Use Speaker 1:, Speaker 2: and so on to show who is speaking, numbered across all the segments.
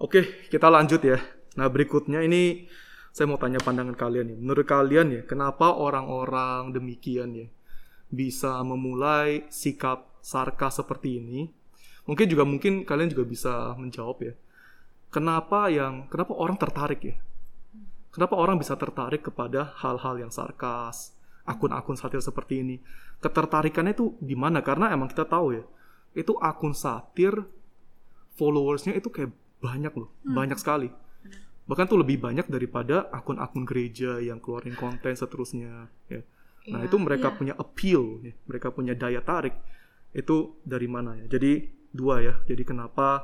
Speaker 1: Oke, kita lanjut ya. Nah, berikutnya ini saya mau tanya pandangan kalian nih. Menurut kalian ya, kenapa orang-orang demikian ya bisa memulai sikap sarkas seperti ini? Mungkin juga mungkin kalian juga bisa menjawab ya. Kenapa yang kenapa orang tertarik ya? Kenapa orang bisa tertarik kepada hal-hal yang sarkas, akun-akun satir seperti ini? Ketertarikannya itu di mana? Karena emang kita tahu ya, itu akun satir followersnya itu kayak banyak loh, banyak sekali. Bahkan tuh lebih banyak daripada akun-akun gereja yang keluarin konten seterusnya. Ya. Nah
Speaker 2: Iya,
Speaker 1: itu mereka
Speaker 2: iya.
Speaker 1: punya appeal, ya. mereka punya daya tarik. Itu dari mana ya? Jadi dua ya. Jadi kenapa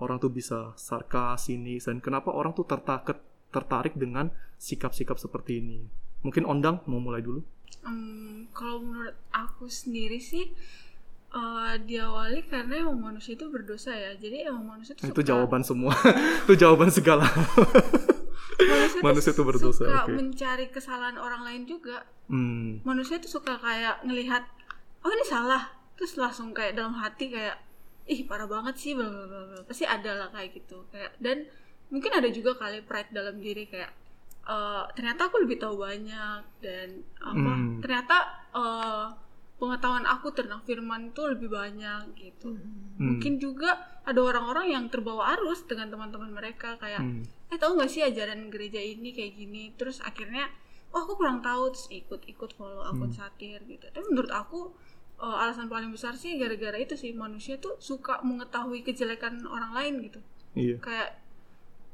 Speaker 1: orang tuh bisa sarkas ini dan kenapa orang tuh tertarik tertarik dengan sikap-sikap seperti ini? Mungkin Ondang mau mulai dulu.
Speaker 3: Hmm, kalau menurut aku sendiri sih eh, diawali karena emang manusia itu berdosa ya. Jadi emang manusia itu
Speaker 1: itu
Speaker 3: suka
Speaker 1: jawaban semua. itu jawaban segala.
Speaker 3: manusia,
Speaker 1: manusia itu berdosa,
Speaker 3: Suka
Speaker 1: oke.
Speaker 3: mencari kesalahan orang lain juga.
Speaker 1: hmm.
Speaker 3: Manusia itu suka kayak ngelihat oh ini salah, terus langsung kayak dalam hati kayak ih parah banget sih bla bla bla. Pasti ada lah kayak gitu. Kayak dan mungkin ada juga kali pride dalam diri kayak eh, ternyata aku lebih tahu banyak dan apa
Speaker 1: Hmm.
Speaker 3: ternyata eh, pengetahuan aku tentang firman itu lebih banyak gitu.
Speaker 1: Hmm.
Speaker 3: Mungkin juga ada orang-orang yang terbawa arus dengan teman-teman mereka kayak
Speaker 1: Hmm.
Speaker 3: eh tahu nggak sih ajaran gereja ini kayak gini terus akhirnya oh aku kurang tahu terus ikut-ikut follow akun satir gitu. Tapi menurut aku eh, alasan paling besar sih gara-gara itu sih manusia tuh suka mengetahui kejelekan orang lain gitu.
Speaker 1: Iya.
Speaker 3: Kayak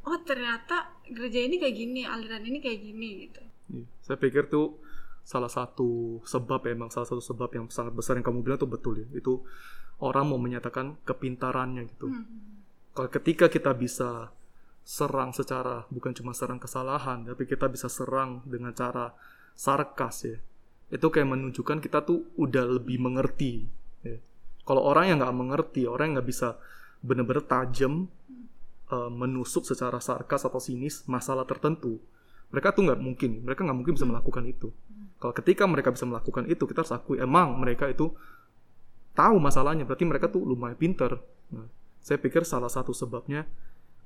Speaker 3: oh ternyata gereja ini kayak gini, aliran ini kayak gini gitu.
Speaker 1: Iya. Saya pikir tuh salah satu sebab ya, emang salah satu sebab yang sangat besar yang kamu bilang tuh betul ya. Itu orang mau menyatakan kepintarannya gitu.
Speaker 3: Hmm.
Speaker 1: Kalau ketika kita bisa serang secara bukan cuma serang kesalahan, tapi kita bisa serang dengan cara sarkas ya. Itu kayak menunjukkan kita tuh udah lebih mengerti. ya. Kalau orang yang nggak mengerti, orang yang nggak bisa bener-bener tajam eh, menusuk secara sarkas atau sinis masalah tertentu, mereka tuh nggak mungkin, mereka nggak mungkin bisa melakukan itu. Kalau ketika mereka bisa melakukan itu, kita harus akui emang mereka itu tahu masalahnya, berarti mereka tuh lumayan pinter. Nah, saya pikir salah satu sebabnya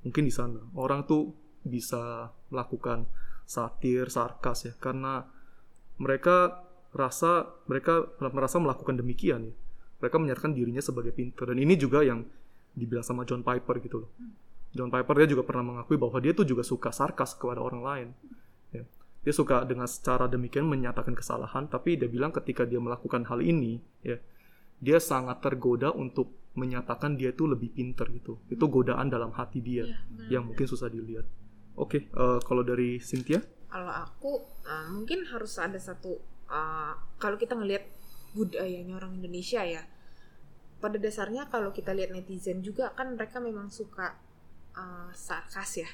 Speaker 1: mungkin di sana orang tuh bisa melakukan satir, sarkas ya, karena mereka rasa mereka merasa melakukan demikian ya. Mereka menyatakan dirinya sebagai pinter dan ini juga yang dibilang sama John Piper gitu loh. John Piper dia juga pernah mengakui bahwa dia tuh juga suka sarkas kepada orang lain. Ya. Dia suka dengan secara demikian menyatakan kesalahan, tapi dia bilang ketika dia melakukan hal ini, ya, dia sangat tergoda untuk menyatakan dia itu lebih pinter gitu. Itu godaan dalam hati dia
Speaker 3: benar.
Speaker 1: yang mungkin susah dilihat. Oke, eh, kalau dari Cynthia,
Speaker 2: Kalau aku uh, mungkin harus ada satu uh, kalau kita ngelihat budayanya orang Indonesia ya. Pada dasarnya kalau kita lihat netizen juga kan mereka memang suka uh, sarkas ya.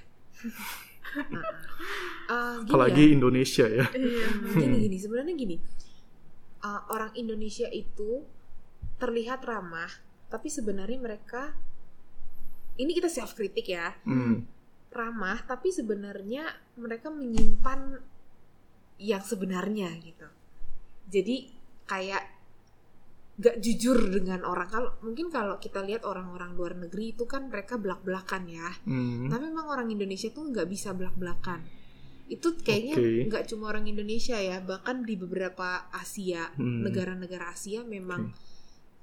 Speaker 2: Nah, uh, gini
Speaker 1: apalagi
Speaker 2: ya,
Speaker 1: Indonesia ya.
Speaker 3: Iya.
Speaker 2: gini gini sebenarnya gini. Uh, orang Indonesia itu terlihat ramah, tapi sebenarnya mereka ini kita self kritik ya
Speaker 1: Hmm.
Speaker 2: ramah tapi sebenarnya mereka menyimpan yang sebenarnya gitu jadi kayak gak jujur dengan orang. Kalau mungkin kalau kita lihat orang-orang luar negeri itu kan mereka belak belakan ya.
Speaker 1: Hmm.
Speaker 2: tapi memang orang Indonesia tuh nggak bisa belak belakan itu kayaknya nggak cuma orang Indonesia ya bahkan di beberapa Asia
Speaker 1: Hmm.
Speaker 2: negara-negara Asia memang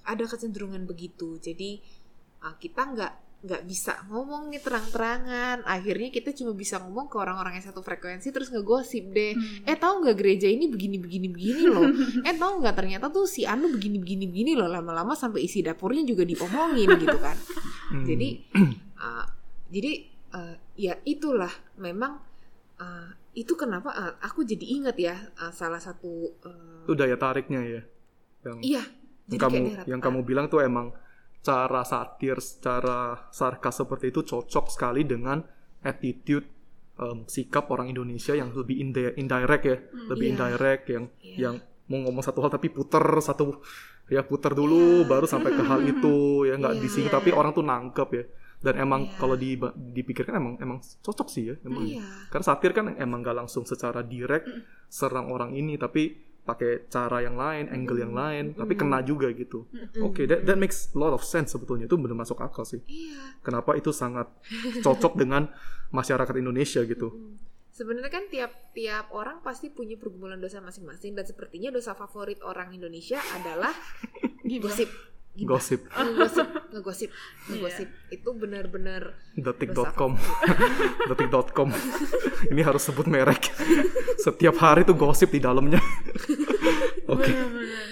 Speaker 2: ada kecenderungan begitu. Jadi uh, kita nggak nggak bisa ngomong nih terang-terangan akhirnya kita cuma bisa ngomong ke orang-orang yang satu frekuensi terus ngegosip deh
Speaker 3: Hmm.
Speaker 2: eh tahu nggak gereja ini begini begini begini loh eh tahu nggak ternyata tuh si Anu begini begini begini loh lama-lama sampai isi dapurnya juga diomongin gitu kan
Speaker 1: Hmm.
Speaker 2: jadi uh, jadi uh, ya itulah memang uh, itu kenapa uh, aku jadi ingat ya uh, salah satu uh,
Speaker 1: itu daya tariknya ya. Yang
Speaker 2: iya
Speaker 1: yang
Speaker 2: jadi
Speaker 1: kamu yang kamu bilang tuh emang cara satir, cara sarkas seperti itu cocok sekali dengan attitude em, sikap orang Indonesia yang lebih indi- indirect ya, lebih
Speaker 2: Iya.
Speaker 1: indirect yang
Speaker 2: Iya.
Speaker 1: yang mau ngomong satu hal tapi puter satu ya puter dulu
Speaker 2: Iya.
Speaker 1: baru sampai ke hal itu ya nggak
Speaker 2: Iya.
Speaker 1: disinggung tapi orang tuh nangkep ya dan emang
Speaker 2: Iya.
Speaker 1: kalau di, dipikirkan emang emang cocok sih ya emang
Speaker 2: Iya.
Speaker 1: karena satir kan emang gak langsung secara direct serang orang ini tapi pakai cara yang lain, angle yang lain, tapi
Speaker 2: Mm.
Speaker 1: kena juga gitu.
Speaker 2: Mm-mm.
Speaker 1: Oke, that, that makes a lot of sense sebetulnya itu benar masuk akal sih.
Speaker 2: Iya.
Speaker 1: Kenapa itu sangat cocok dengan masyarakat Indonesia gitu?
Speaker 2: Mm. Sebenarnya kan tiap-tiap orang pasti punya pergumulan dosa masing-masing dan sepertinya dosa favorit orang Indonesia adalah gosip. Gibah.
Speaker 1: Gosip.
Speaker 2: Ngegosip, ngegosip, ngegosip. Itu benar-benar
Speaker 1: Detik.com Detik.com Ini harus sebut merek Setiap hari tuh gosip di dalamnya Oke
Speaker 3: Bener-bener.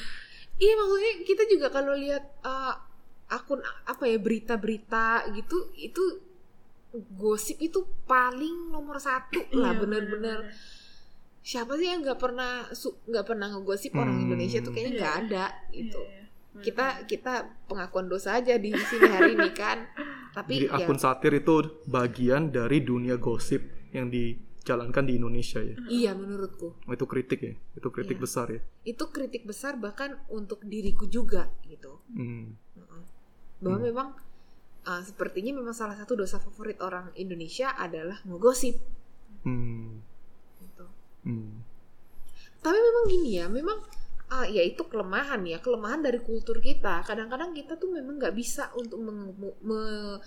Speaker 2: Iya maksudnya kita juga kalau lihat uh, akun apa ya berita-berita gitu itu gosip itu paling nomor satu lah
Speaker 3: Iya,
Speaker 2: bener-bener siapa sih yang nggak pernah nggak pernah ngegosip orang
Speaker 1: Hmm.
Speaker 2: Indonesia tuh kayaknya
Speaker 3: Iya.
Speaker 2: nggak ada gitu
Speaker 3: Iya, iya.
Speaker 2: kita kita pengakuan dosa aja di sini hari ini kan tapi
Speaker 1: Jadi
Speaker 2: ya
Speaker 1: akun satir itu bagian dari dunia gosip Yang dijalankan di Indonesia ya
Speaker 2: iya menurutku
Speaker 1: Oh, Itu kritik ya Itu kritik
Speaker 2: Iya.
Speaker 1: besar ya
Speaker 2: itu kritik besar bahkan untuk diriku juga gitu
Speaker 1: Hmm.
Speaker 2: Heeh. bahwa
Speaker 1: Hmm.
Speaker 2: memang uh, sepertinya memang salah satu dosa favorit orang Indonesia adalah ngegosip
Speaker 1: Hmm.
Speaker 2: gitu.
Speaker 1: Hmm.
Speaker 2: Tapi memang gini ya, memang uh, ya itu kelemahan ya, kelemahan dari kultur kita. Kadang-kadang kita tuh memang nggak bisa untuk meng- me-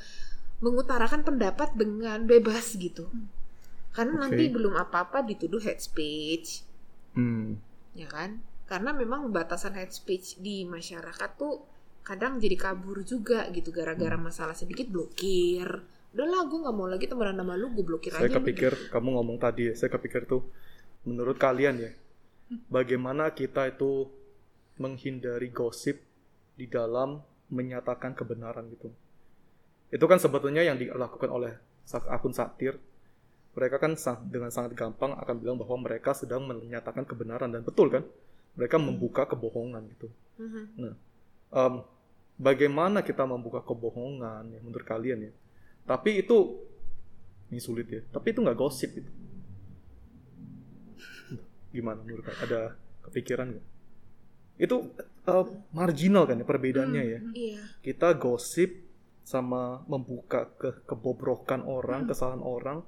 Speaker 2: mengutarakan pendapat dengan bebas gitu. Karena
Speaker 1: Oke.
Speaker 2: nanti belum apa-apa dituduh hate speech,
Speaker 1: Hmm.
Speaker 2: ya kan? Karena memang batasan hate speech di masyarakat tuh kadang jadi kabur juga gitu gara-gara
Speaker 1: Hmm.
Speaker 2: masalah sedikit blokir. Udahlah, gue nggak mau lagi temenan sama lu, gue blokir
Speaker 1: Saya
Speaker 2: aja. lu.
Speaker 1: kepikir kamu ngomong tadi ya, saya kepikir tuh menurut kalian ya, bagaimana kita itu menghindari gosip di dalam menyatakan kebenaran gitu. Itu kan sebetulnya yang dilakukan oleh akun satir. Mereka kan sang- dengan sangat gampang akan bilang bahwa mereka sedang menyatakan kebenaran dan betul kan? Mereka membuka kebohongan gitu.
Speaker 2: Mhm.
Speaker 1: Em, bagaimana kita membuka kebohongan ya menurut kalian ya? Tapi itu ini sulit ya. Tapi itu nggak gosip itu. Gimana menurut kalian? Ada kepikiran nggak? Itu eh, marginal kan ya perbedaannya ya.
Speaker 2: Iya.
Speaker 1: Kita gosip sama membuka ke kebobrokan orang, kesalahan orang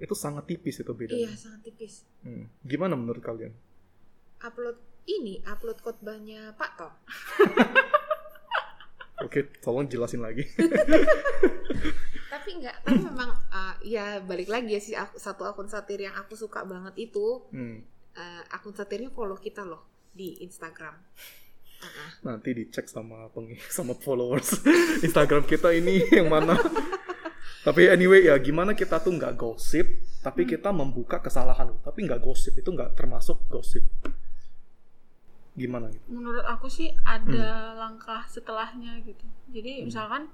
Speaker 1: itu sangat tipis itu
Speaker 2: Iya,
Speaker 1: bedanya.
Speaker 2: sangat tipis.
Speaker 1: Hmm. Gimana menurut kalian?
Speaker 2: upload ini upload khotbahnya Pak Tom.
Speaker 1: Oke, tolong jelasin lagi.
Speaker 2: Tapi enggak, tapi memang uh, ya balik lagi ya sih aku- satu akun satir yang aku suka banget itu
Speaker 1: Hmm.
Speaker 2: uh, akun satirnya follow kita loh di Instagram. Uh-uh.
Speaker 1: nanti dicek sama peng sama followers Instagram kita ini yang mana tapi anyway ya gimana kita tuh nggak gosip tapi kita membuka kesalahan. Tapi nggak gosip itu nggak termasuk gosip. Gimana gitu?
Speaker 3: Menurut aku sih ada langkah setelahnya gitu. Jadi misalkan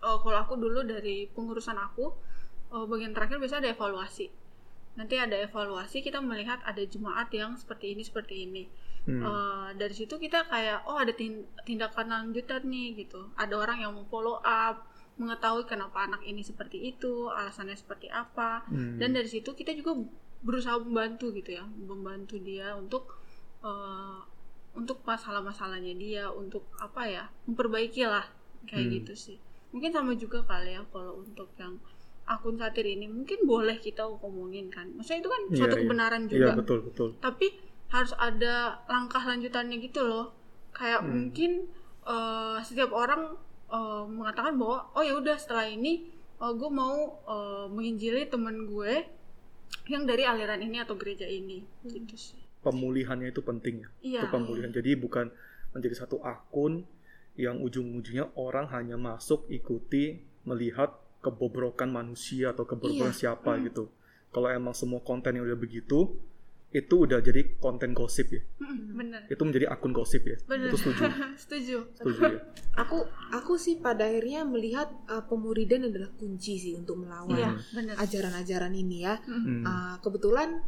Speaker 3: eh, kalau aku dulu dari pengurusan aku eh, bagian terakhir biasanya ada evaluasi. Nanti ada evaluasi kita melihat ada jemaat yang seperti ini seperti ini.
Speaker 1: Hmm.
Speaker 3: Eh, dari situ kita kayak oh ada tin- tindakan lanjutan nih gitu. Ada orang yang mau follow up mengetahui kenapa anak ini seperti itu alasannya seperti apa
Speaker 1: Hmm.
Speaker 3: dan dari situ kita juga berusaha membantu gitu ya membantu dia untuk eh, untuk masalah-masalahnya dia untuk apa ya memperbaiki lah kayak
Speaker 1: Hmm.
Speaker 3: gitu sih mungkin sama juga kali ya kalau untuk yang akun satir ini mungkin boleh kita ngomongin kan maksudnya itu kan
Speaker 1: Iya,
Speaker 3: suatu
Speaker 1: iya.
Speaker 3: kebenaran
Speaker 1: iya
Speaker 3: juga
Speaker 1: betul betul
Speaker 3: tapi harus ada langkah lanjutannya gitu loh kayak
Speaker 1: Hmm.
Speaker 3: mungkin eh, setiap orang eh, mengatakan bahwa oh ya udah setelah ini gue mau eh, menginjili temen gue yang dari aliran ini atau gereja ini. Gitu sih.
Speaker 1: Pemulihannya itu penting ya.
Speaker 3: Iya.
Speaker 1: Itu pemulihan. Jadi bukan menjadi satu akun yang ujung-ujungnya orang hanya masuk ikuti melihat kebobrokan manusia atau kebobrokan
Speaker 2: Iya.
Speaker 1: siapa gitu. Kalau emang semua konten yang udah begitu itu udah jadi konten gosip ya?
Speaker 3: Bener.
Speaker 1: Itu menjadi akun gosip ya?
Speaker 3: Bener.
Speaker 1: Itu setuju.
Speaker 3: Setuju.
Speaker 1: Setuju ya?
Speaker 2: Aku aku sih pada akhirnya melihat uh, pemuridan adalah kunci sih untuk melawan
Speaker 3: bener.
Speaker 2: ajaran-ajaran ini ya.
Speaker 3: Mm,
Speaker 1: Hmm.
Speaker 2: Uh, kebetulan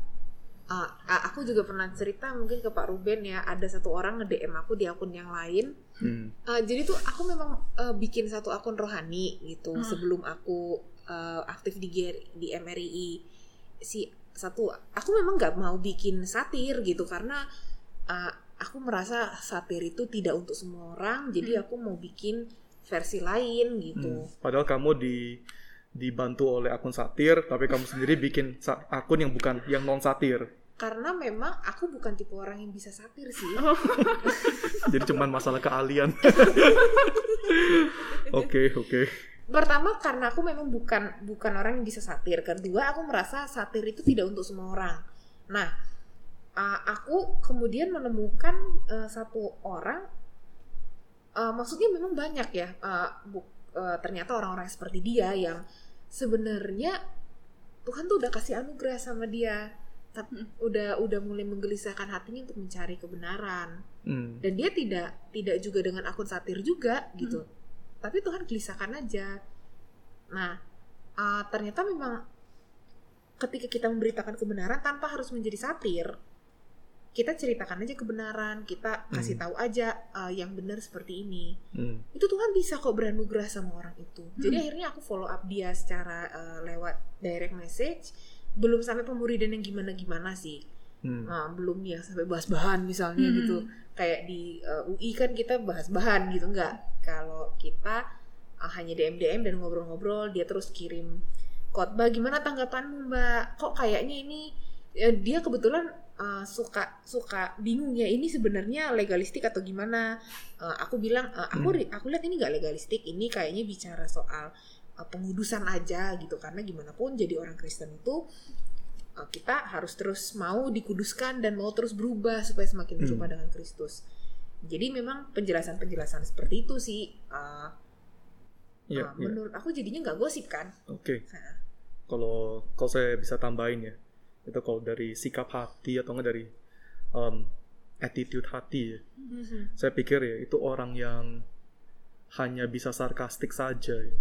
Speaker 2: uh, aku juga pernah cerita mungkin ke Pak Ruben ya ada satu orang nge-DM aku di akun yang lain.
Speaker 1: Hmm.
Speaker 2: Uh, jadi tuh aku memang uh, bikin satu akun rohani gitu
Speaker 3: Hmm.
Speaker 2: sebelum aku uh, aktif di GR di MRI si satu aku memang nggak mau bikin satir gitu karena uh, aku merasa satir itu tidak untuk semua orang jadi aku mau bikin versi lain gitu.
Speaker 1: Hmm. padahal kamu di dibantu oleh akun satir tapi kamu sendiri bikin sa- akun yang bukan yang non satir
Speaker 2: karena memang aku bukan tipe orang yang bisa satir sih.
Speaker 1: Jadi cuman masalah keahlian. Oke, oke.
Speaker 2: Pertama karena aku memang bukan bukan orang yang bisa satir. Kedua aku merasa satir itu tidak untuk semua orang. Nah, uh, aku kemudian menemukan uh, satu orang, uh, maksudnya memang banyak ya. Uh, bu, uh, ternyata orang-orang seperti dia yang sebenarnya Tuhan tuh udah kasih anugerah sama dia tapi udah udah mulai menggelisahkan hatinya untuk mencari kebenaran
Speaker 1: Hmm.
Speaker 2: dan dia tidak tidak juga dengan akun satir juga gitu tapi Tuhan gelisahkan aja nah uh, ternyata memang ketika kita memberitakan kebenaran tanpa harus menjadi satir kita ceritakan aja kebenaran kita kasih
Speaker 1: Hmm.
Speaker 2: tahu aja uh, yang benar seperti ini
Speaker 1: Hmm.
Speaker 2: itu Tuhan bisa kok beranugerah sama orang itu. Jadi
Speaker 3: Hmm.
Speaker 2: akhirnya aku follow up dia secara uh, lewat direct message. Belum sampai pemuridan yang gimana-gimana sih.
Speaker 1: Hmm.
Speaker 2: Nah, belum yang sampai bahas bahan misalnya
Speaker 3: Hmm.
Speaker 2: gitu. Kayak di uh, UI kan kita bahas bahan gitu enggak. Kalau kita uh, hanya DM DM dan ngobrol-ngobrol, dia terus kirim khotbah gimana tanggapanmu Mbak? Kok kayaknya ini ya, dia kebetulan uh, suka suka bingung ya ini sebenarnya legalistik atau gimana? Uh, aku bilang uh, aku
Speaker 1: Hmm.
Speaker 2: aku lihat ini nggak legalistik, ini kayaknya bicara soal uh, pengudusan aja gitu karena gimana pun jadi orang Kristen itu kita harus terus mau dikuduskan dan mau terus berubah supaya semakin
Speaker 1: Hmm.
Speaker 2: serupa dengan Kristus. Jadi memang penjelasan-penjelasan seperti itu sih uh,
Speaker 1: Iya,
Speaker 2: uh,
Speaker 1: iya.
Speaker 2: menurut aku jadinya nggak gosip kan.
Speaker 1: Oke.
Speaker 2: Nah,
Speaker 1: Kalau kalau saya bisa tambahin ya, itu kalau dari sikap hati atau enggak dari um, attitude hati ya. Saya pikir ya itu orang yang hanya bisa sarkastik saja. ya.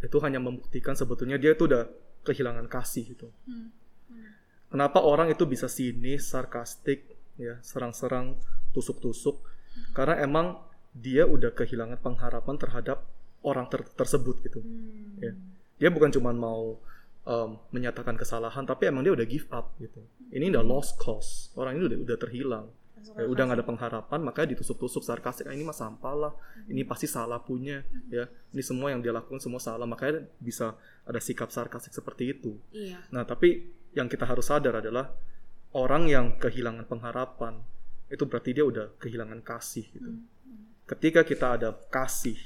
Speaker 1: Itu hanya membuktikan sebetulnya dia itu udah kehilangan kasih gitu.
Speaker 3: Hmm.
Speaker 1: Kenapa orang itu bisa sinis, sarkastik, ya, serang-serang, tusuk-tusuk? Karena emang dia udah kehilangan pengharapan terhadap orang ter- tersebut gitu.
Speaker 2: Hmm.
Speaker 1: Ya. Dia bukan cuma mau um, menyatakan kesalahan, tapi emang dia udah give up gitu. Ini udah lost cause. Orang ini udah udah terhilang.
Speaker 2: Masuk
Speaker 1: Ya, udah nggak ada pengharapan, makanya ditusuk-tusuk sarkastik. Ah, ini mah sampah lah. Ini pasti salah punya. Ya, ini semua yang dia lakukan semua salah. Makanya bisa ada sikap sarkastik seperti itu.
Speaker 2: Iya.
Speaker 1: Nah, tapi yang kita harus sadar adalah orang yang kehilangan pengharapan itu berarti dia udah kehilangan kasih gitu. Ketika kita ada kasih,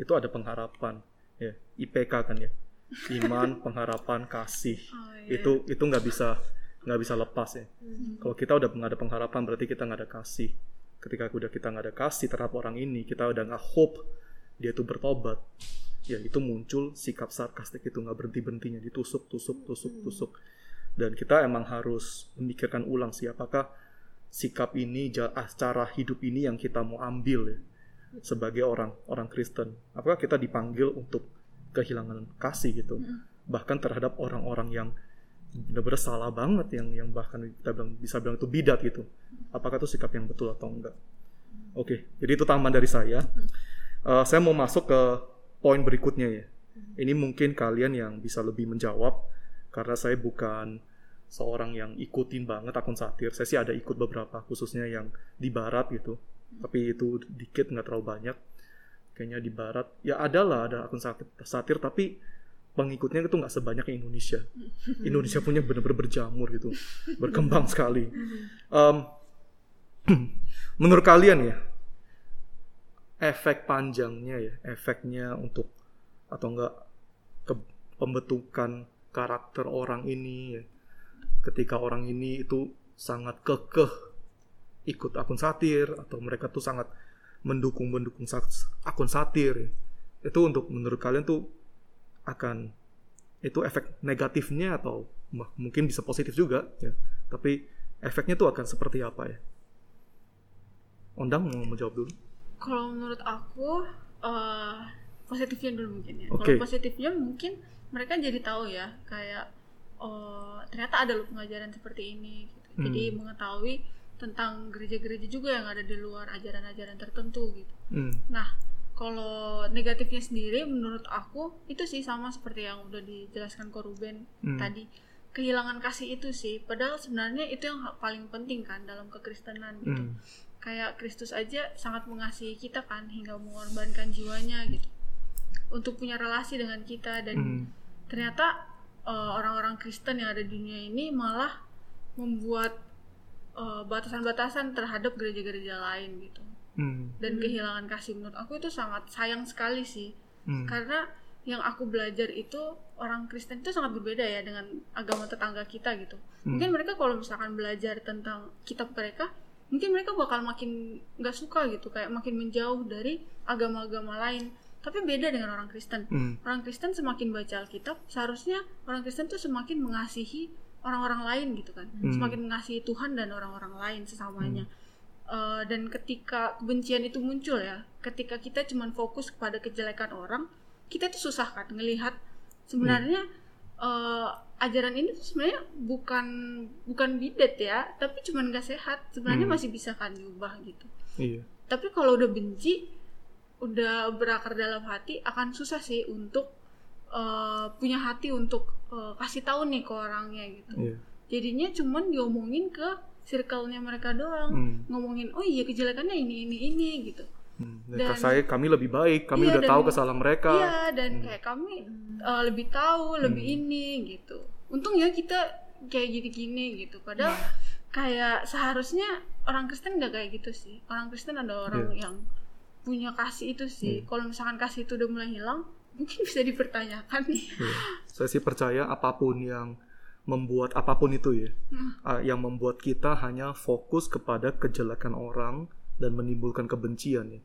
Speaker 1: itu ada pengharapan ya. IPK kan ya. Iman, pengharapan, kasih.
Speaker 3: Oh, iya.
Speaker 1: Itu itu nggak bisa nggak bisa lepas ya.
Speaker 2: Hmm.
Speaker 1: Kalau kita udah nggak ada pengharapan berarti kita nggak ada kasih. Ketika udah kita nggak ada kasih terhadap orang ini, kita udah nggak hope dia tuh bertobat. Ya itu muncul sikap sarkastik itu nggak berhenti berhentinya ditusuk, tusuk, tusuk, tusuk. Dan kita emang harus memikirkan ulang sih apakah sikap ini, ah, cara hidup ini yang kita mau ambil ya sebagai orang orang Kristen. Apakah kita dipanggil untuk kehilangan kasih gitu, bahkan terhadap orang-orang yang benar-benar salah banget yang yang bahkan kita bilang bisa bilang itu bidat gitu. Apakah itu sikap yang betul atau enggak? Oke, jadi itu tambahan dari saya. Eh, saya mau masuk ke poin berikutnya ya. Ini mungkin kalian yang bisa lebih menjawab karena saya bukan seorang yang ikutin banget akun satir. Saya sih ada ikut beberapa, khususnya yang di barat gitu. Tapi itu dikit nggak terlalu banyak. Kayaknya di barat ya ada lah ada akun satir, satir tapi pengikutnya itu nggak sebanyak yang Indonesia. Indonesia punya benar-benar berjamur gitu, berkembang sekali. Em, menurut kalian ya, efek panjangnya ya, efeknya untuk atau enggak ke pembentukan karakter orang ini ya, ketika orang ini itu sangat kekeh ikut akun satir atau mereka tuh sangat mendukung mendukung akun satir ya. itu untuk menurut kalian tuh akan itu efek negatifnya atau mungkin bisa positif juga ya tapi efeknya tuh akan seperti apa ya Ondang mau menjawab dulu
Speaker 3: Kalau menurut aku eh, positifnya dulu mungkin ya.
Speaker 1: Oke.
Speaker 3: Kalau positifnya mungkin mereka jadi tahu ya kayak oh ternyata ada loh pengajaran seperti ini gitu. Jadi
Speaker 1: Hmm.
Speaker 3: mengetahui tentang gereja-gereja juga yang ada di luar ajaran-ajaran tertentu gitu.
Speaker 1: Hmm,
Speaker 3: Nah, kalau negatifnya sendiri menurut aku itu sih sama seperti yang udah dijelaskan ko Ruben
Speaker 1: Hmm.
Speaker 3: tadi. Kehilangan kasih itu sih, padahal sebenarnya itu yang paling penting kan dalam kekristenan gitu.
Speaker 1: hmm,
Speaker 3: Kayak Kristus aja sangat mengasihi kita kan hingga mengorbankan jiwanya gitu. Untuk punya relasi dengan kita dan
Speaker 1: hmm,
Speaker 3: ternyata eh, orang-orang Kristen yang ada di dunia ini malah membuat eh, batasan-batasan terhadap gereja-gereja lain gitu.
Speaker 1: Hmm.
Speaker 3: dan kehilangan kasih. Menurut aku itu sangat sayang sekali sih.
Speaker 1: Hmm.
Speaker 3: karena yang aku belajar itu orang Kristen itu sangat berbeda ya dengan agama tetangga kita gitu.
Speaker 1: Hmm.
Speaker 3: mungkin mereka kalau misalkan belajar tentang kitab mereka mungkin mereka bakal makin nggak suka gitu. Kayak makin menjauh dari agama-agama lain tapi beda dengan orang Kristen
Speaker 1: Hmm.
Speaker 3: orang Kristen semakin baca Alkitab seharusnya orang Kristen tuh semakin mengasihi orang-orang lain gitu kan
Speaker 1: Hmm.
Speaker 3: semakin mengasihi Tuhan dan orang-orang lain sesamanya Eh, dan ketika kebencian itu muncul ya ketika kita cuman fokus kepada kejelekan orang kita tuh susah kan ngelihat sebenarnya eh, ajaran ini tuh sebenarnya bukan bukan bidet ya tapi cuman gak sehat sebenarnya
Speaker 1: Hmm.
Speaker 3: masih bisa kan diubah gitu
Speaker 1: Iya.
Speaker 3: tapi kalau udah benci udah berakar dalam hati akan susah sih untuk eh, punya hati untuk eh, kasih tahu nih ke orangnya gitu
Speaker 1: Iya.
Speaker 3: jadinya cuman diomongin ke circle-nya mereka doang
Speaker 1: Hmm.
Speaker 3: ngomongin oh iya kejelekannya ini ini ini gitu
Speaker 1: Hmm. Dan
Speaker 3: Dan-
Speaker 1: saya kami lebih baik, kami
Speaker 3: Iya,
Speaker 1: udah
Speaker 3: dan-
Speaker 1: tahu kesalahan mereka.
Speaker 3: iya dan
Speaker 1: Hmm.
Speaker 3: kayak kami eh, lebih tahu lebih
Speaker 1: Hmm.
Speaker 3: ini gitu untung ya kita kayak gini-gini gitu padahal kayak seharusnya orang Kristen nggak kayak gitu sih orang Kristen ada orang
Speaker 1: Iya.
Speaker 3: yang punya kasih itu sih
Speaker 1: Hmm.
Speaker 3: kalau misalkan kasih itu udah mulai hilang mungkin bisa dipertanyakan
Speaker 1: Iya. Saya sih percaya apa pun yang membuat apa pun itu ya,
Speaker 3: Hmm.
Speaker 1: ah, yang membuat kita hanya fokus kepada kejelekan orang dan menimbulkan kebencian ya.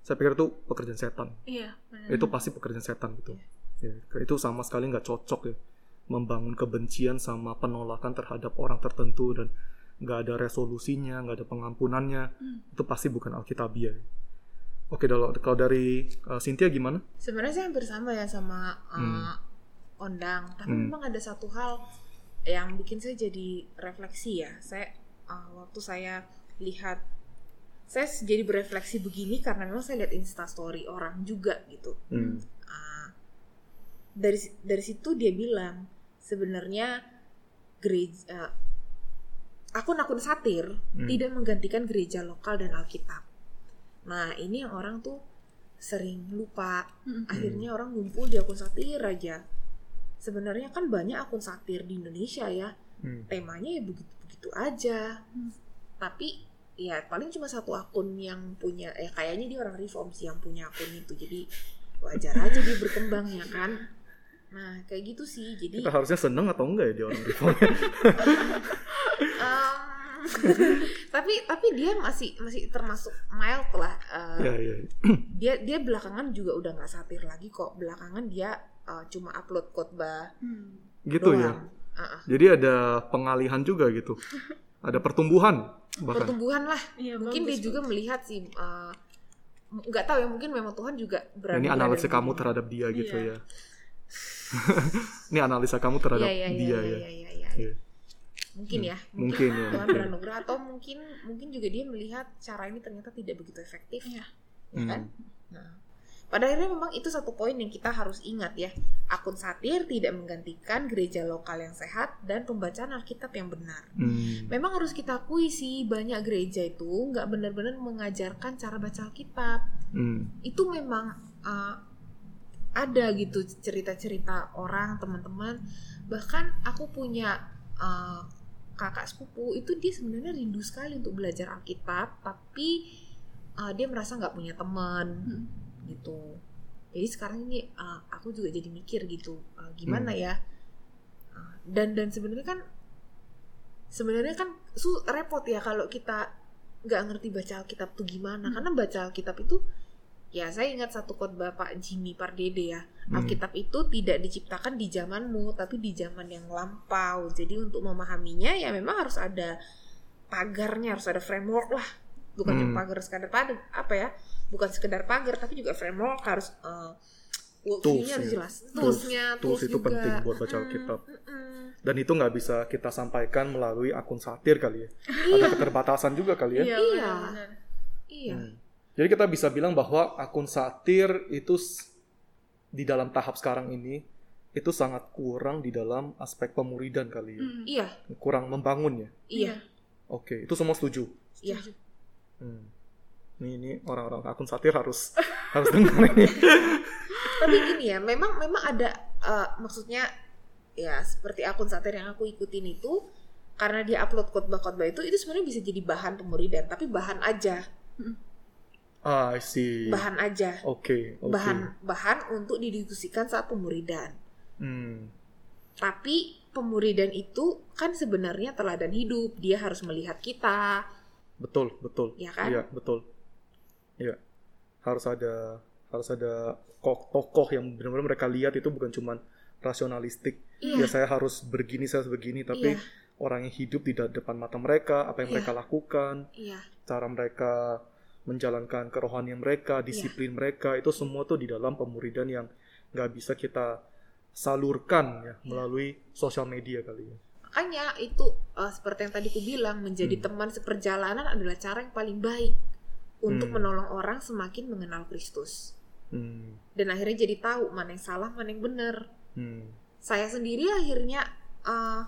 Speaker 1: Saya pikir itu pekerjaan setan.
Speaker 3: iya benar
Speaker 1: Itu pasti pekerjaan setan gitu. Ya, itu sama sekali nggak cocok ya, membangun kebencian sama penolakan terhadap orang tertentu dan nggak ada resolusinya, nggak ada pengampunannya.
Speaker 3: Hmm.
Speaker 1: Itu pasti bukan alkitabiah. Oke, kalau kalau dari uh, Cynthia gimana?
Speaker 2: sebenarnya saya hampir sama ya sama uh,
Speaker 1: Hmm.
Speaker 2: ondang tapi
Speaker 1: Hmm.
Speaker 2: memang ada satu hal yang bikin saya jadi refleksi ya saya uh, waktu saya lihat saya jadi berefleksi begini karena memang saya lihat instastory orang juga gitu
Speaker 1: Hmm.
Speaker 2: Ah, dari dari situ dia bilang sebenarnya gereja eh, akun-akun satir
Speaker 1: Hmm.
Speaker 2: tidak menggantikan gereja lokal dan Alkitab. Nah ini yang orang tuh sering lupa.
Speaker 3: Hmm.
Speaker 2: Akhirnya orang ngumpul di akun satir aja. Sebenarnya kan banyak akun satir di Indonesia ya.
Speaker 1: Hmm.
Speaker 2: Temanya ya begitu-begitu aja.
Speaker 3: Hmm.
Speaker 2: Tapi ya paling cuma satu akun yang punya ya kayaknya dia orang reform sih yang punya akun itu. Jadi wajar aja dia berkembang ya kan. Nah kayak gitu sih. Jadi
Speaker 1: Kita harusnya seneng atau enggak ya dia orang reformnya?
Speaker 2: Em, tapi tapi dia masih masih termasuk mild lah eh,
Speaker 1: Iya, iya.
Speaker 2: dia dia belakangan juga udah nggak satir lagi kok belakangan dia eh, cuma upload khotbah
Speaker 3: Hmm.
Speaker 1: Gitu ya.
Speaker 2: Ah, ah.
Speaker 1: Jadi ada pengalihan juga gitu. Ada pertumbuhan bahkan.
Speaker 2: pertumbuhan lah
Speaker 3: Iya,
Speaker 2: mungkin dia juga
Speaker 3: bagus.
Speaker 2: melihat sih eh, nggak tahu ya mungkin memang Tuhan juga
Speaker 1: Nah,
Speaker 2: berada
Speaker 1: ini analisa kamu terhadap dia gitu
Speaker 3: Iya.
Speaker 1: ya. ini analisa kamu terhadap
Speaker 2: Iya, iya, iya,
Speaker 1: dia
Speaker 2: iya,
Speaker 1: ya.
Speaker 2: iya, iya, iya.
Speaker 1: Iya.
Speaker 2: Mungkin ya
Speaker 1: Mungkin ya.
Speaker 2: Tuhan
Speaker 1: mungkin.
Speaker 2: beranugerah atau mungkin mungkin juga dia melihat cara ini ternyata tidak begitu efektif
Speaker 3: Iya.
Speaker 2: ya kan
Speaker 1: Hmm.
Speaker 2: Nah, pada akhirnya memang itu satu poin yang kita harus ingat ya. Akun satir tidak menggantikan gereja lokal yang sehat dan pembacaan Alkitab yang benar.
Speaker 1: Hmm.
Speaker 2: Memang harus kita akui sih banyak gereja itu nggak benar-benar mengajarkan cara baca Alkitab.
Speaker 1: Hmm.
Speaker 2: Itu memang uh, ada gitu cerita-cerita orang teman-teman. Bahkan aku punya uh, kakak sepupu itu dia sebenarnya rindu sekali untuk belajar Alkitab, tapi uh, dia merasa nggak punya teman
Speaker 3: Hmm.
Speaker 2: gitu. Jadi sekarang ini uh, aku juga jadi mikir gitu, uh, gimana
Speaker 1: Hmm.
Speaker 2: ya? Uh, dan dan sebenarnya kan sebenarnya kan su repot ya kalau kita nggak ngerti baca Alkitab tuh gimana,
Speaker 3: Hmm.
Speaker 2: karena baca Alkitab itu ya saya ingat satu khotbah Pak Jimmy Pardede ya,
Speaker 1: Hmm.
Speaker 2: Alkitab itu tidak diciptakan di zamanmu, tapi di zaman yang lampau. Jadi untuk memahaminya ya memang harus ada pagarnya, harus ada framework lah. Bukan
Speaker 1: Hmm.
Speaker 2: cuma pagar sekadar pagar, apa ya? Bukan sekedar pagar, tapi juga framework harus uh, worldview-nya
Speaker 1: Tools
Speaker 2: harus
Speaker 1: ya.
Speaker 2: jelas.
Speaker 1: Tools.
Speaker 2: Toolsnya,
Speaker 1: Tools
Speaker 2: tools
Speaker 1: itu
Speaker 2: juga.
Speaker 1: penting buat baca
Speaker 2: Mm-mm,
Speaker 1: Alkitab.
Speaker 2: mm-mm.
Speaker 1: Dan itu nggak bisa kita sampaikan melalui akun satir kali ya. Ada keterbatasan juga kali ya.
Speaker 3: Iya,
Speaker 2: Iya. Iya.
Speaker 1: Hmm. Jadi kita bisa bilang bahwa akun satir itu di dalam tahap sekarang ini itu sangat kurang di dalam aspek pemuridan kali ya.
Speaker 3: Hmm.
Speaker 2: Iya,
Speaker 1: Kurang membangun ya.
Speaker 2: iya,
Speaker 1: Oke, itu semua setuju.
Speaker 2: iya.
Speaker 1: Hmm. Ini, ini orang-orang akun satir harus harus dengar ini.
Speaker 2: Tapi gini ya, memang memang ada uh, maksudnya ya seperti akun satir yang aku ikutin itu karena dia upload khotbah-khotbah itu itu sebenarnya bisa jadi bahan pemuridan tapi bahan aja
Speaker 1: Ah, I see.
Speaker 2: bahan aja
Speaker 1: Oke, oke.
Speaker 2: bahan bahan untuk didiskusikan saat pemuridan
Speaker 1: Hmm.
Speaker 2: tapi pemuridan itu kan sebenarnya teladan hidup dia harus melihat kita
Speaker 1: Betul, betul.
Speaker 2: Ya kan?
Speaker 1: Iya, betul. Iya. Harus ada harus ada kok- tokoh yang benar-benar mereka lihat itu bukan cuman rasionalistik.
Speaker 2: Iya.
Speaker 1: Ya saya harus begini, saya harus begini, tapi
Speaker 2: Iya.
Speaker 1: orang yang hidup di depan mata mereka, apa yang
Speaker 2: Iya.
Speaker 1: mereka lakukan,
Speaker 2: iya
Speaker 1: cara mereka menjalankan kerohanian mereka,
Speaker 2: Iya.
Speaker 1: disiplin mereka, itu semua tuh di dalam pemuridan yang nggak bisa kita salurkan ya
Speaker 2: Iya.
Speaker 1: melalui sosial media kali ya.
Speaker 2: makanya itu eh, seperti yang tadi ku bilang menjadi
Speaker 1: Hmm.
Speaker 2: teman seperjalanan adalah cara yang paling baik untuk
Speaker 1: Hmm.
Speaker 2: menolong orang semakin mengenal Kristus
Speaker 1: Hmm.
Speaker 2: dan akhirnya jadi tahu mana yang salah mana yang benar
Speaker 1: Hmm.
Speaker 2: saya sendiri akhirnya eh,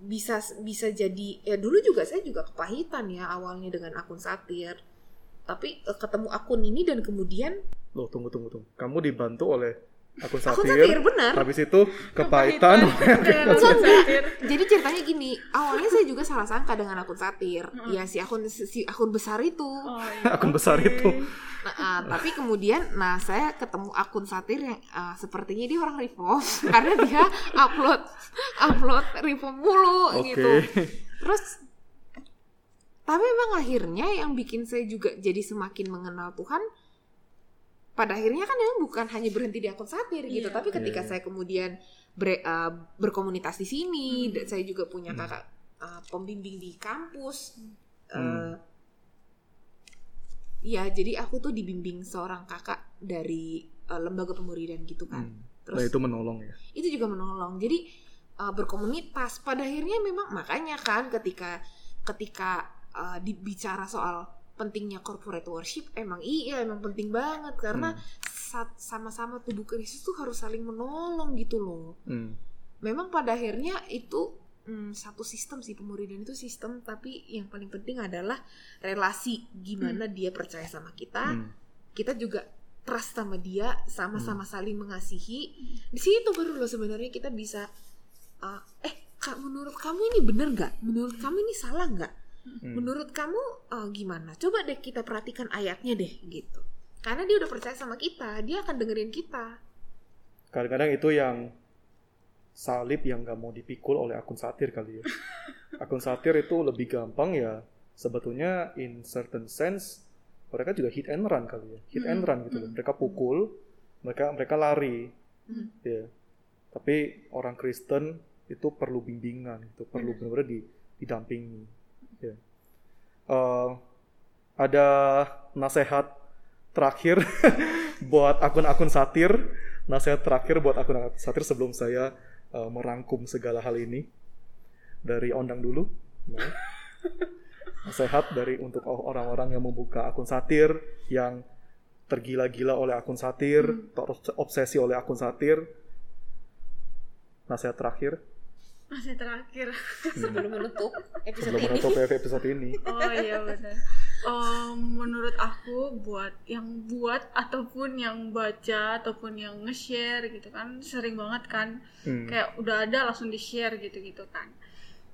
Speaker 2: bisa bisa jadi ya dulu juga saya juga kepahitan ya awalnya dengan akun satir tapi eh, ketemu akun ini dan kemudian
Speaker 1: Loh, tunggu tunggu tunggu. Kamu dibantu oleh akun
Speaker 2: akun
Speaker 1: satir.
Speaker 2: satir benar
Speaker 1: Habis itu kepahitan.
Speaker 3: Satir.
Speaker 2: Jadi ceritanya gini, awalnya saya juga salah sangka dengan akun satir.
Speaker 3: Mm-mm.
Speaker 2: Ya si akun si akun besar itu.
Speaker 3: Oh, iya.
Speaker 1: Akun besar itu.
Speaker 2: Nah, ah, tapi kemudian nah saya ketemu akun satir yang ah, sepertinya dia orang reform karena dia upload upload reform mulu
Speaker 1: Oke.
Speaker 2: gitu. Terus tapi memang akhirnya yang bikin saya juga jadi semakin mengenal Tuhan pada akhirnya kan memang bukan hanya berhenti di akun satir gitu,
Speaker 3: Iya.
Speaker 2: tapi ketika
Speaker 1: Iya.
Speaker 2: saya kemudian ber- uh, berkomunitas di sini, dan saya juga punya
Speaker 1: Hmm.
Speaker 2: kakak uh, pembimbing di kampus.
Speaker 1: Hmm.
Speaker 2: Uh, Iya, jadi aku tuh dibimbing seorang kakak dari uh, lembaga pemuridan gitu kan.
Speaker 1: Hmm.
Speaker 2: Terus
Speaker 1: Nah, itu menolong ya.
Speaker 2: itu juga menolong jadi uh, berkomunitas pada akhirnya memang makanya kan ketika ketika uh, dibicara soal pentingnya corporate worship emang iya emang penting banget. Karena
Speaker 1: Hmm.
Speaker 2: sa- sama-sama tubuh Kristus tuh harus saling menolong gitu loh.
Speaker 1: Hmm.
Speaker 2: memang pada akhirnya itu mm, satu sistem sih pemuridan itu sistem. Tapi yang paling penting adalah relasi. Gimana dia percaya sama kita
Speaker 1: Hmm.
Speaker 2: kita juga trust sama dia sama-sama saling mengasihi. Di situ baru loh sebenarnya kita bisa uh, eh kak menurut kamu ini bener nggak? Menurut kamu ini salah nggak
Speaker 1: Hmm.
Speaker 2: menurut kamu uh, gimana coba deh kita perhatikan ayatnya deh gitu karena dia udah percaya sama kita dia akan dengerin kita
Speaker 1: Kadang-kadang itu yang salib yang nggak mau dipikul oleh akun satir kali ya. akun satir itu lebih gampang ya. Sebetulnya in certain sense mereka juga hit and run kali ya. Hit and
Speaker 3: Hmm,
Speaker 1: run gitu loh.
Speaker 3: hmm.
Speaker 1: Mereka pukul, mereka mereka lari.
Speaker 2: Hmm.
Speaker 1: Ya. Tapi orang Kristen itu perlu bimbingan, itu perlu
Speaker 3: Benar.
Speaker 1: benar-benar di- didampingi. Eh, ada nasihat terakhir buat akun-akun satir, nasihat terakhir buat akun-akun satir sebelum saya eh, merangkum segala hal ini dari ondang dulu. Nah. Nasihat dari untuk orang-orang yang membuka akun satir, yang tergila-gila oleh akun satir, terobsesi oleh akun satir. Nasihat terakhir
Speaker 3: Masih terakhir.
Speaker 2: sebelum menutup episode
Speaker 1: sebelum
Speaker 2: ini
Speaker 1: menutup episode ini.
Speaker 3: Oh iya benar. Em, menurut aku buat yang buat ataupun yang baca ataupun yang nge-share gitu kan sering banget kan
Speaker 1: Hmm.
Speaker 3: kayak udah ada langsung di-share gitu-gitu kan.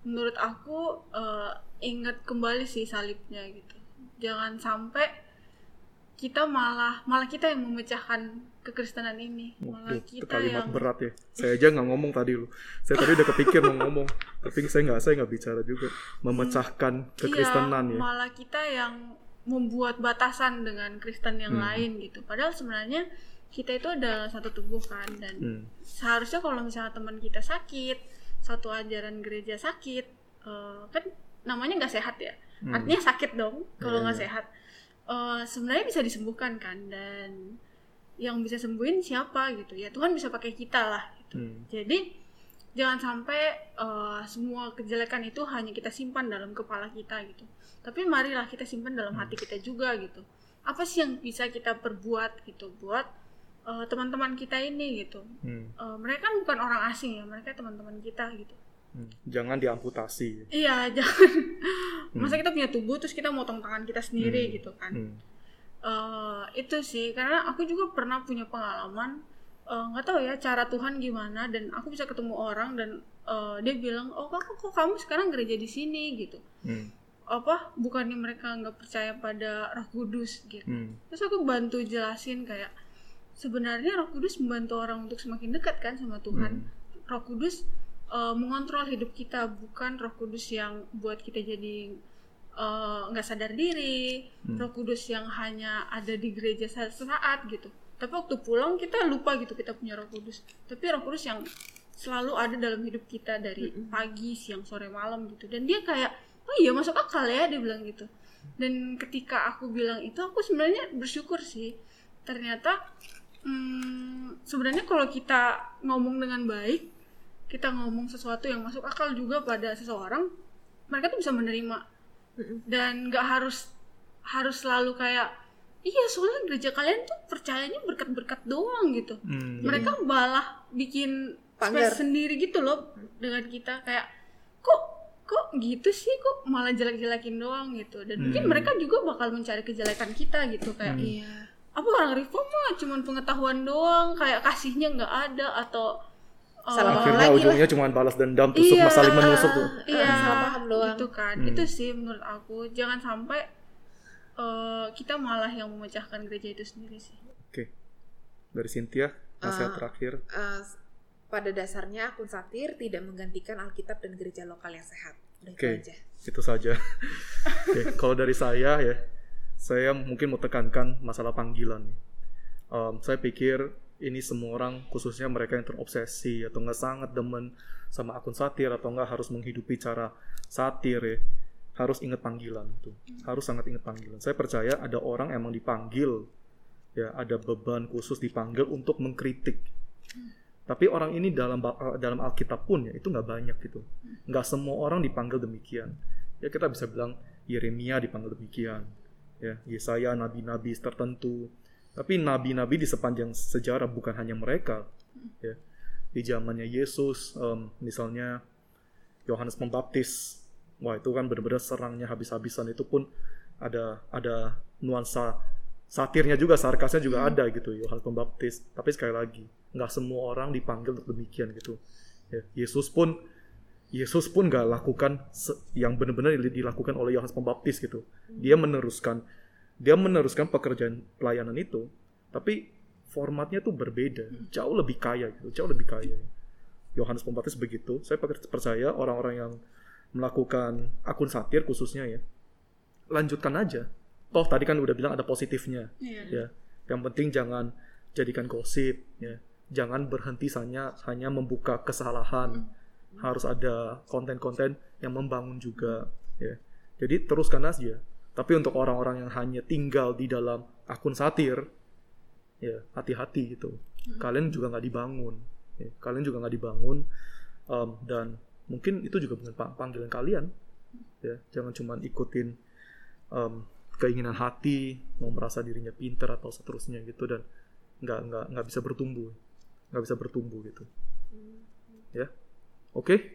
Speaker 3: Menurut aku eh, ingat kembali sih salibnya gitu. Jangan sampai kita malah malah kita yang memecahkan kekristenan ini. Malah
Speaker 1: itu
Speaker 3: kita
Speaker 1: kalimat
Speaker 3: yang
Speaker 1: berat ya. Saya aja nggak ngomong tadi loh. Saya tadi udah kepikir mau ngomong, tapi saya nggak saya nggak bicara juga. Memecahkan kekristenan
Speaker 3: Iya,
Speaker 1: ya.
Speaker 3: malah kita yang membuat batasan dengan Kristen yang
Speaker 1: Hmm.
Speaker 3: lain gitu. Padahal sebenarnya kita itu ada satu tubuh kan dan
Speaker 1: Hmm.
Speaker 3: seharusnya kalau misalnya teman kita sakit, satu ajaran gereja sakit, eh, kan namanya nggak sehat ya.
Speaker 1: Hmm.
Speaker 3: Artinya sakit dong kalau
Speaker 1: Iya,
Speaker 3: nggak
Speaker 1: iya.
Speaker 3: sehat. Eh, sebenarnya bisa disembuhkan kan dan yang bisa sembuhin siapa gitu ya Tuhan bisa pakai kita lah gitu.
Speaker 1: Hmm.
Speaker 3: Jadi jangan sampai eh, semua kejelekan itu hanya kita simpan dalam kepala kita gitu. Tapi marilah kita simpan dalam hati kita juga gitu. Apa sih yang bisa kita perbuat gitu buat eh, teman-teman kita ini gitu.
Speaker 1: Hmm.
Speaker 3: Eh, mereka kan bukan orang asing ya, mereka teman-teman kita gitu.
Speaker 1: Hmm. Jangan diamputasi.
Speaker 3: Iya, jangan. Masa kita punya tubuh terus kita motong tangan kita sendiri
Speaker 1: Hmm.
Speaker 3: gitu kan.
Speaker 1: Hmm.
Speaker 3: Eh, itu sih karena aku juga pernah punya pengalaman eh, nggak tahu ya cara Tuhan gimana dan aku bisa ketemu orang dan eh, dia bilang oh kok kok kamu sekarang gereja di sini? gitu.
Speaker 1: Hmm.
Speaker 3: apa bukannya mereka nggak percaya pada Roh Kudus gitu.
Speaker 1: Hmm.
Speaker 3: terus aku bantu jelasin kayak sebenarnya Roh Kudus membantu orang untuk semakin dekat kan sama Tuhan. Roh Kudus eh, mengontrol hidup kita bukan Roh Kudus yang buat kita jadi eh, nggak sadar diri
Speaker 1: Hmm.
Speaker 3: Roh Kudus yang hanya ada di gereja saat saat gitu. Tapi waktu pulang kita lupa gitu kita punya Roh Kudus. Tapi Roh Kudus yang selalu ada dalam hidup kita dari pagi siang sore malam gitu. Dan dia kayak oh iya masuk akal ya dia bilang gitu. Dan ketika aku bilang itu aku sebenarnya bersyukur sih. Ternyata hmm, sebenarnya kalau kita ngomong dengan baik kita ngomong sesuatu yang masuk akal juga pada seseorang mereka tuh bisa menerima. Dan nggak harus harus selalu kayak iya soalnya gereja kalian tuh percayanya berkat-berkat doang gitu
Speaker 1: Hmm.
Speaker 3: mereka malah bikin
Speaker 2: Pagar.
Speaker 3: space sendiri gitu loh dengan kita kayak kok kok gitu sih kok malah jelek-jelekin doang gitu dan mungkin
Speaker 1: Hmm.
Speaker 3: mereka juga bakal mencari kejelekan kita gitu kayak
Speaker 1: Hmm.
Speaker 2: Iya.
Speaker 3: apa orang reform mah cuman pengetahuan doang kayak kasihnya nggak ada atau
Speaker 2: Salah paham
Speaker 1: Akhirnya
Speaker 2: lagi
Speaker 1: ujungnya cuma balas dendam, tusuk,
Speaker 3: Iya,
Speaker 1: saling
Speaker 2: ah,
Speaker 1: menusuk tuh.
Speaker 3: iya
Speaker 2: salah paham doang.
Speaker 3: itu kan
Speaker 1: Hmm.
Speaker 3: itu sih menurut aku jangan sampai uh, kita malah yang memecahkan gereja itu sendiri sih
Speaker 1: Oke. Dari Cynthia, nasihat
Speaker 2: Ah.
Speaker 1: terakhir.
Speaker 2: Eh, pada dasarnya akun satir tidak menggantikan Alkitab dan gereja lokal yang sehat. Itu
Speaker 1: Oke.
Speaker 2: aja.
Speaker 1: Itu saja. Oke, kalau dari saya ya, saya mungkin mau tekankan masalah panggilan. Um, saya pikir ini semua orang, khususnya mereka yang terobsesi atau nggak sangat demen sama akun satir atau nggak harus menghidupi cara satir ya, harus ingat panggilan itu. Harus sangat ingat panggilan. Saya percaya ada orang emang dipanggil, ya ada beban khusus dipanggil untuk mengkritik. Tapi orang ini dalam ba- dalam Alkitab pun ya itu nggak banyak gitu. Nggak semua orang dipanggil demikian. Ya kita bisa bilang Yeremia dipanggil demikian. Ya, Yesaya nabi-nabi tertentu. Tapi nabi-nabi di sepanjang sejarah bukan hanya mereka. Ya. Di zamannya Yesus em, misalnya Yohanes Pembaptis. Wah, itu kan benar-benar serangnya habis-habisan itu pun ada ada nuansa satirnya juga, sarkasnya juga ada gitu Yohanes Pembaptis. Tapi sekali lagi, nggak semua orang dipanggil untuk demikian gitu. Ya, Yesus pun Yesus pun nggak lakukan yang benar-benar di- dilakukan oleh Yohanes Pembaptis gitu. Dia meneruskan dia meneruskan pekerjaan pelayanan itu, tapi formatnya tuh berbeda, jauh lebih kaya gitu, jauh lebih kaya. Yohanes Pembaptis begitu. Saya per- percaya orang-orang yang melakukan akun satir khususnya ya, lanjutkan aja. Toh tadi kan udah bilang ada positifnya
Speaker 3: Iya.
Speaker 1: ya. Yang penting jangan jadikan gosip ya. Jangan berhenti hanya hanya membuka kesalahan. Harus ada konten-konten yang membangun juga ya. Jadi teruskan aja tapi untuk orang-orang yang hanya tinggal di dalam akun satir ya hati-hati gitu. Kalian juga nggak dibangun. Ya. kalian juga nggak dibangun Um, dan mungkin itu juga bukan pang- panggilan kalian. Ya jangan cuma ikutin um, keinginan hati mau merasa dirinya pinter atau seterusnya gitu dan nggak nggak nggak bisa bertumbuh. Nggak bisa bertumbuh gitu. Ya oke